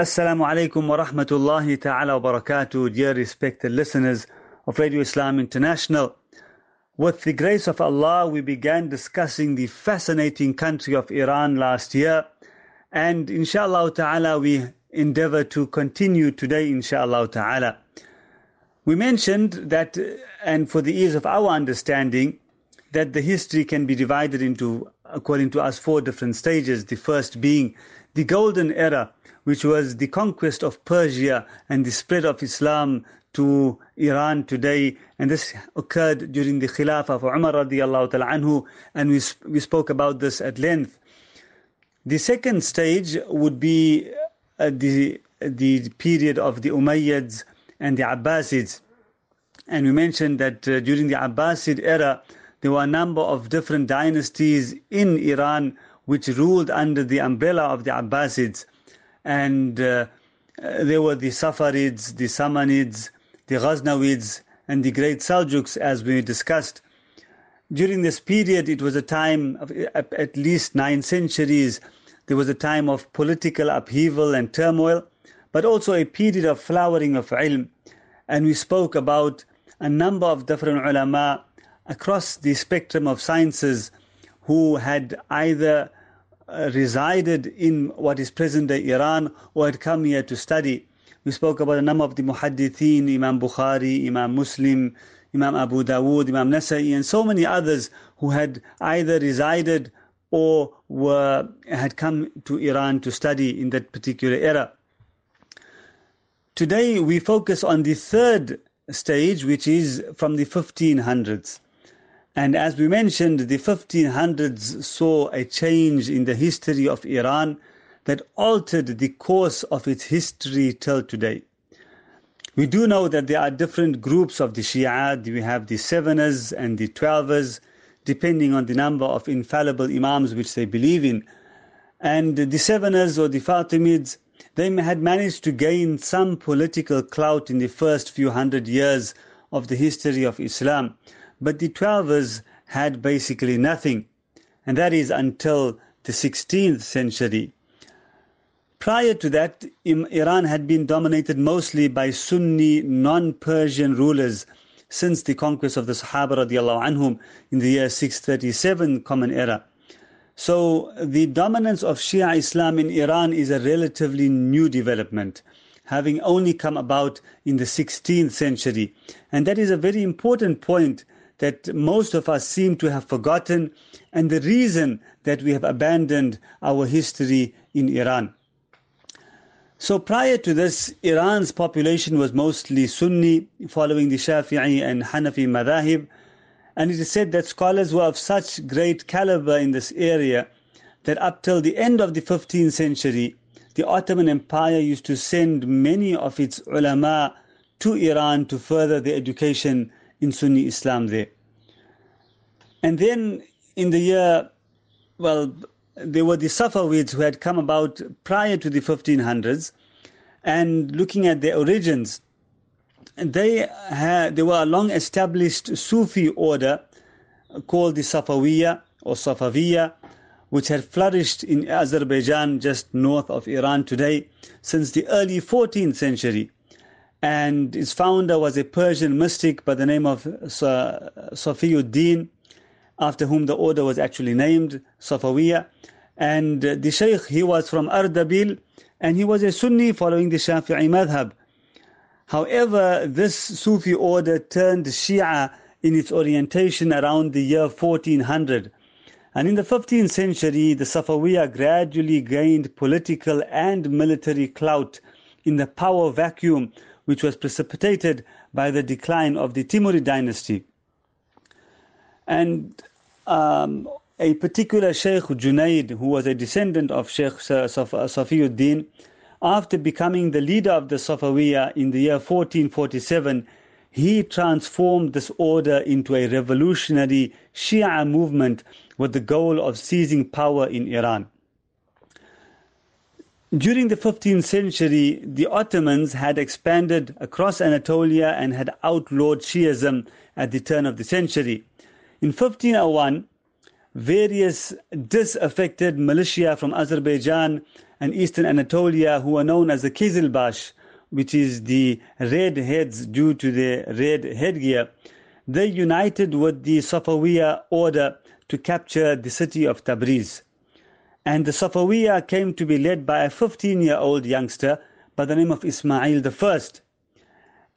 Assalamu alaikum wa rahmatullahi ta'ala wa barakatuh, dear respected listeners of Radio Islam International. With the grace of Allah, we began discussing the fascinating country of Iran last year, and inshallah ta'ala, we endeavor to continue today, inshallah ta'ala. We mentioned that, and for the ease of our understanding, that the history can be divided into, according to us, four different stages. The first being the golden era which was the conquest of Persia and the spread of Islam to Iran today. And this occurred during the Khilafah of Umar radiallahu ta'ala anhu, and we, we spoke about this at length. The second stage would be uh, the, the period of the Umayyads and the Abbasids. And we mentioned that uh, during the Abbasid era, there were a number of different dynasties in Iran which ruled under the umbrella of the Abbasids and uh, there were the Saffarids, the Samanids, the Ghaznavids, and the great Seljuks, as we discussed. During this period, it was a time of at least nine centuries. There was a time of political upheaval and turmoil, but also a period of flowering of ilm. And we spoke about a number of different ulama across the spectrum of sciences who had either uh, resided in what is present day Iran or had come here to study. We spoke about a number of the muhaddithin, Imam Bukhari, Imam Muslim, Imam Abu Dawood, Imam Nasai, and so many others who had either resided or were had come to Iran to study in that particular era. Today we focus on the third stage, which is from the 1500s. And as we mentioned, the 1500s saw a change in the history of Iran that altered the course of its history till today. We do know that there are different groups of the Shia. We have the Seveners and the Twelvers, depending on the number of infallible Imams which they believe in. And the Seveners or the Fatimids, they had managed to gain some political clout in the first few hundred years of the history of Islam. But the Twelvers had basically nothing, and that is until the 16th century. Prior to that, Iran had been dominated mostly by Sunni non-Persian rulers since the conquest of the Sahaba anhum in the year 637 Common Era. So the dominance of Shia Islam in Iran is a relatively new development, having only come about in the 16th century. And that is a very important point that most of us seem to have forgotten and the reason that we have abandoned our history in Iran. So prior to this, Iran's population was mostly Sunni, following the Shafi'i and Hanafi madhahib, and it is said that scholars were of such great caliber in this area that up till the end of the 15th century, the Ottoman Empire used to send many of its ulama to Iran to further their education in Sunni Islam there. And then in the year, well, there were the Safavids who had come about prior to the 1500s, and looking at their origins, they had they were a long established Sufi order called the Safawiya or Safaviya, which had flourished in Azerbaijan just north of Iran today since the early 14th century and its founder was a Persian mystic by the name of Safiuddin, after whom the order was actually named, Safawiya. And the Shaykh, he was from Ardabil, and he was a Sunni following the Shafi'i madhab. However, this Sufi order turned Shia in its orientation around the year 1400. And in the 15th century, the Safawiya gradually gained political and military clout in the power vacuum which was precipitated by the decline of the Timurid dynasty. And um, a particular Sheikh Junaid, who was a descendant of Sheikh Safiuddin, after becoming the leader of the Safawiya in the year 1447, he transformed this order into a revolutionary Shia movement with the goal of seizing power in Iran. During the 15th century, the Ottomans had expanded across Anatolia and had outlawed Shiism at the turn of the century. In 1501, various disaffected militia from Azerbaijan and eastern Anatolia who were known as the Kizilbash, which is the red heads due to their red headgear, they united with the Safawiya order to capture the city of Tabriz. And the Safawiya came to be led by a 15 year old youngster by the name of Ismail I.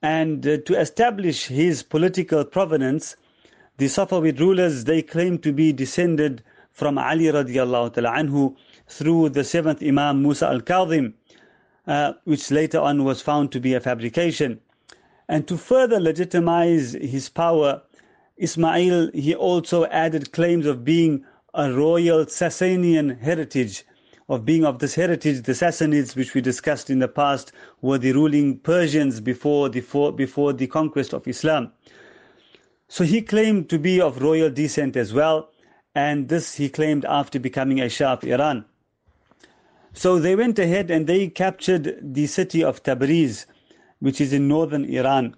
And uh, to establish his political provenance, the Safavid rulers, they claim to be descended from Ali radiallahu ta'ala anhu through the seventh Imam Musa al-Kadhim, uh, which later on was found to be a fabrication. And to further legitimize his power, Ismail, he also added claims of being a royal Sasanian heritage, of being of this heritage. The Sassanids, which we discussed in the past, were the ruling Persians before the, before the conquest of Islam. So he claimed to be of royal descent as well, and this he claimed after becoming a Shah of Iran. So they went ahead and they captured the city of Tabriz, which is in northern Iran.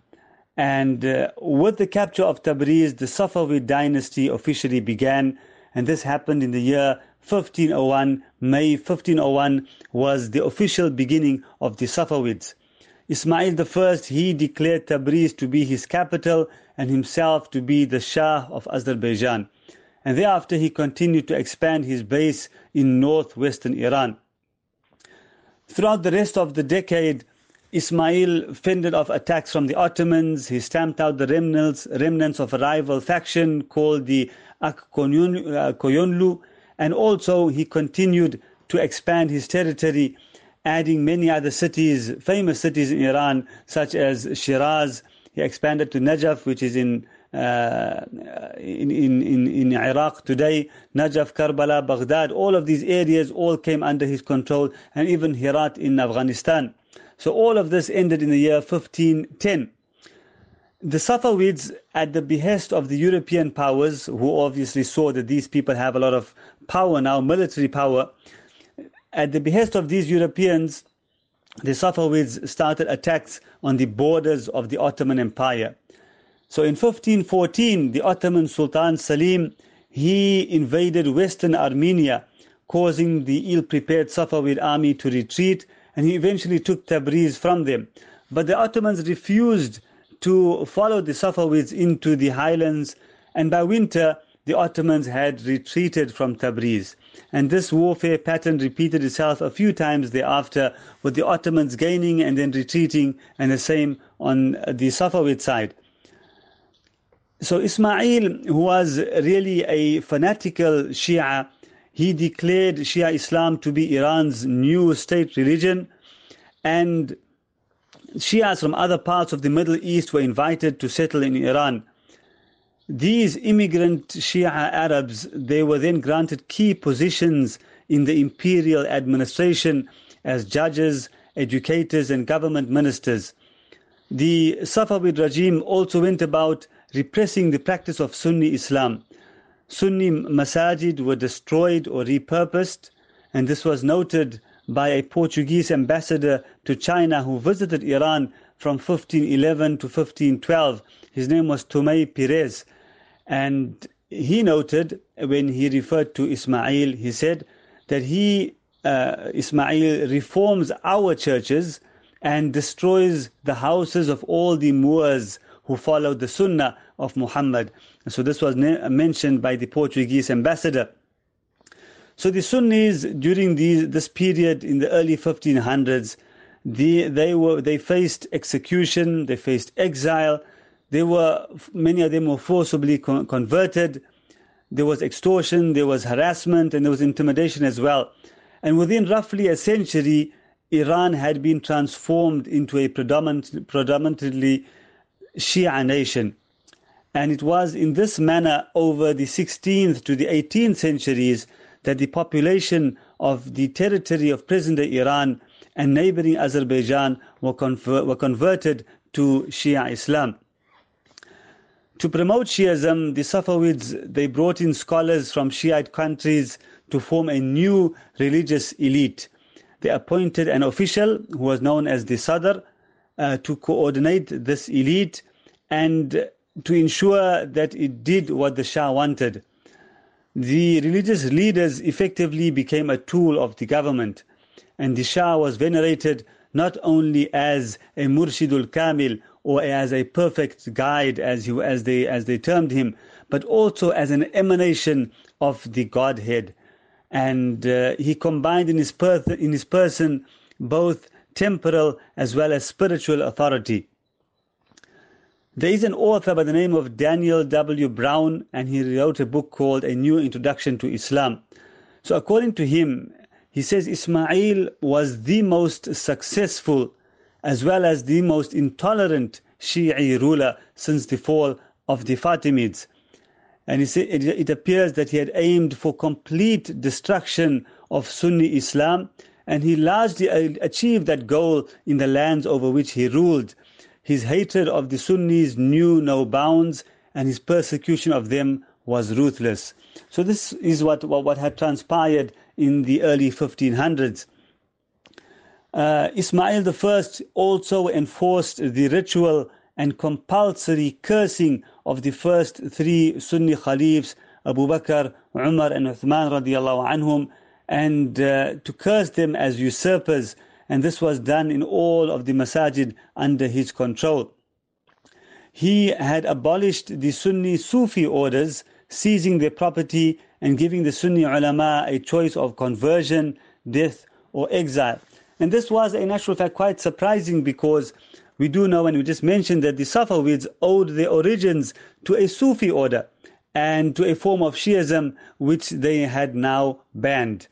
And uh, with the capture of Tabriz, the Safavid dynasty officially began, and this happened in the year 1501. May 1501 was the official beginning of the Safavids. Ismail I, he declared Tabriz to be his capital and himself to be the Shah of Azerbaijan. And thereafter he continued to expand his base in northwestern Iran. Throughout the rest of the decade, Ismail fended off attacks from the Ottomans. He stamped out the remnants, remnants of a rival faction called the Akkoyunlu, and also he continued to expand his territory, adding many other cities, famous cities in Iran, such as Shiraz. He expanded to Najaf, which is in uh, in, in, in, in Iraq today, Najaf, Karbala, Baghdad, all of these areas all came under his control, and even Herat in Afghanistan. So all of this ended in the year 1510. The Safavids, at the behest of the European powers, who obviously saw that these people have a lot of power now, military power, at the behest of these Europeans, the Safavids started attacks on the borders of the Ottoman Empire. So in 1514, the Ottoman Sultan Salim, he invaded western Armenia, causing the ill-prepared Safavid army to retreat, and he eventually took Tabriz from them. But the Ottomans refused to follow the Safavids into the highlands, and by winter, the Ottomans had retreated from Tabriz. And this warfare pattern repeated itself a few times thereafter, with the Ottomans gaining and then retreating, and the same on the Safavid side. So Ismail, who was really a fanatical Shia, he declared Shia Islam to be Iran's new state religion and Shias from other parts of the Middle East were invited to settle in Iran. These immigrant Shia Arabs, they were then granted key positions in the imperial administration as judges, educators and government ministers. The Safavid regime also went about repressing the practice of Sunni Islam. Sunni masajid were destroyed or repurposed, and this was noted by a Portuguese ambassador to China who visited Iran from 1511 to 1512. His name was Tomé Pires, and he noted when he referred to Ismail, he said that he, uh, Ismail, reforms our churches and destroys the houses of all the Moors who followed the Sunnah of Muhammad. So this was mentioned by the Portuguese ambassador. So the Sunnis during these, this period in the early 1500s, the, they were they faced execution, they faced exile. They were many of them were forcibly con- converted. There was extortion, there was harassment, and there was intimidation as well. And within roughly a century, Iran had been transformed into a predominant, predominantly Shia nation. And it was in this manner over the 16th to the 18th centuries that the population of the territory of present-day Iran and neighboring Azerbaijan were, were converted to Shia Islam. To promote Shiism, the Safavids they brought in scholars from Shiite countries to form a new religious elite. They appointed an official who was known as the Sadr uh, to coordinate this elite and to ensure that it did what the Shah wanted. The religious leaders effectively became a tool of the government, and the Shah was venerated not only as a Murshidul Kamil or as a perfect guide, as, he, as, they, as they termed him, but also as an emanation of the Godhead. And uh, he combined in his, per- in his person both temporal as well as spiritual authority. There is an author by the name of Daniel W. Brown, and he wrote a book called A New Introduction to Islam. So, according to him, he says Ismail was the most successful as well as the most intolerant Shi'i ruler since the fall of the Fatimids. And he said it, it appears that he had aimed for complete destruction of Sunni Islam, and he largely achieved that goal in the lands over which he ruled. His hatred of the Sunnis knew no bounds, and his persecution of them was ruthless. So this is what, what, what had transpired in the early 1500s. Uh, Ismail I also enforced the ritual and compulsory cursing of the first three Sunni Khalifs, Abu Bakr, Umar and Uthman radiallahu anhum, and uh, to curse them as usurpers and this was done in all of the masajid under his control. He had abolished the Sunni Sufi orders, seizing their property and giving the Sunni ulama a choice of conversion, death, or exile. And this was, in actual fact, quite surprising because we do know, and we just mentioned, that the Safavids owed their origins to a Sufi order and to a form of Shiism which they had now banned.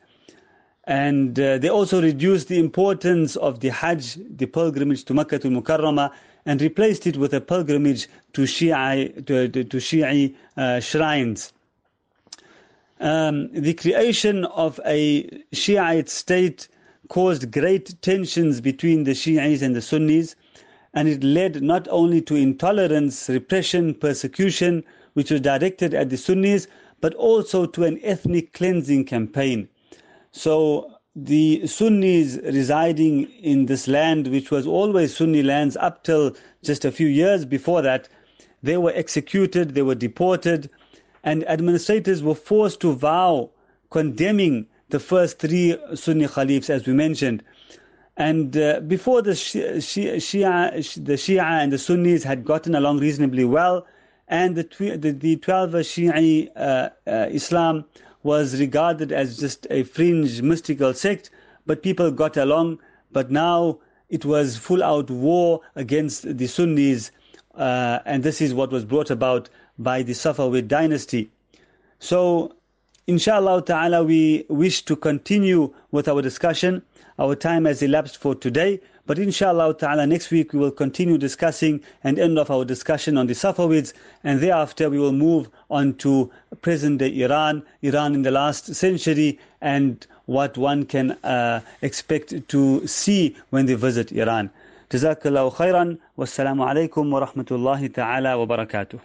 And uh, they also reduced the importance of the Hajj, the pilgrimage to Makkah to Mukarramah, and replaced it with a pilgrimage to Shi'i, to, to, to Shi'i uh, shrines. Um, the creation of a Shiite state caused great tensions between the Shi'is and the Sunnis, and it led not only to intolerance, repression, persecution, which was directed at the Sunnis, but also to an ethnic cleansing campaign. So the Sunnis residing in this land, which was always Sunni lands up till just a few years before that, they were executed, they were deported, and administrators were forced to vow condemning the first three Sunni Caliphs, as we mentioned. And uh, before the Shia, Shia, the Shia and the Sunnis had gotten along reasonably well, and the, the, the 12 Shia uh, uh, Islam was regarded as just a fringe mystical sect, but people got along. But now it was full out war against the Sunnis, uh, and this is what was brought about by the Safavid dynasty. So, inshallah ta'ala, we wish to continue with our discussion. Our time has elapsed for today. But inshallah ta'ala, next week we will continue discussing and end off our discussion on the Safavids, and thereafter we will move on to present day Iran, Iran in the last century, and what one can uh, expect to see when they visit Iran. جزاك الله خيرا والسلام عليكم ورحمة الله تعالى وبركاته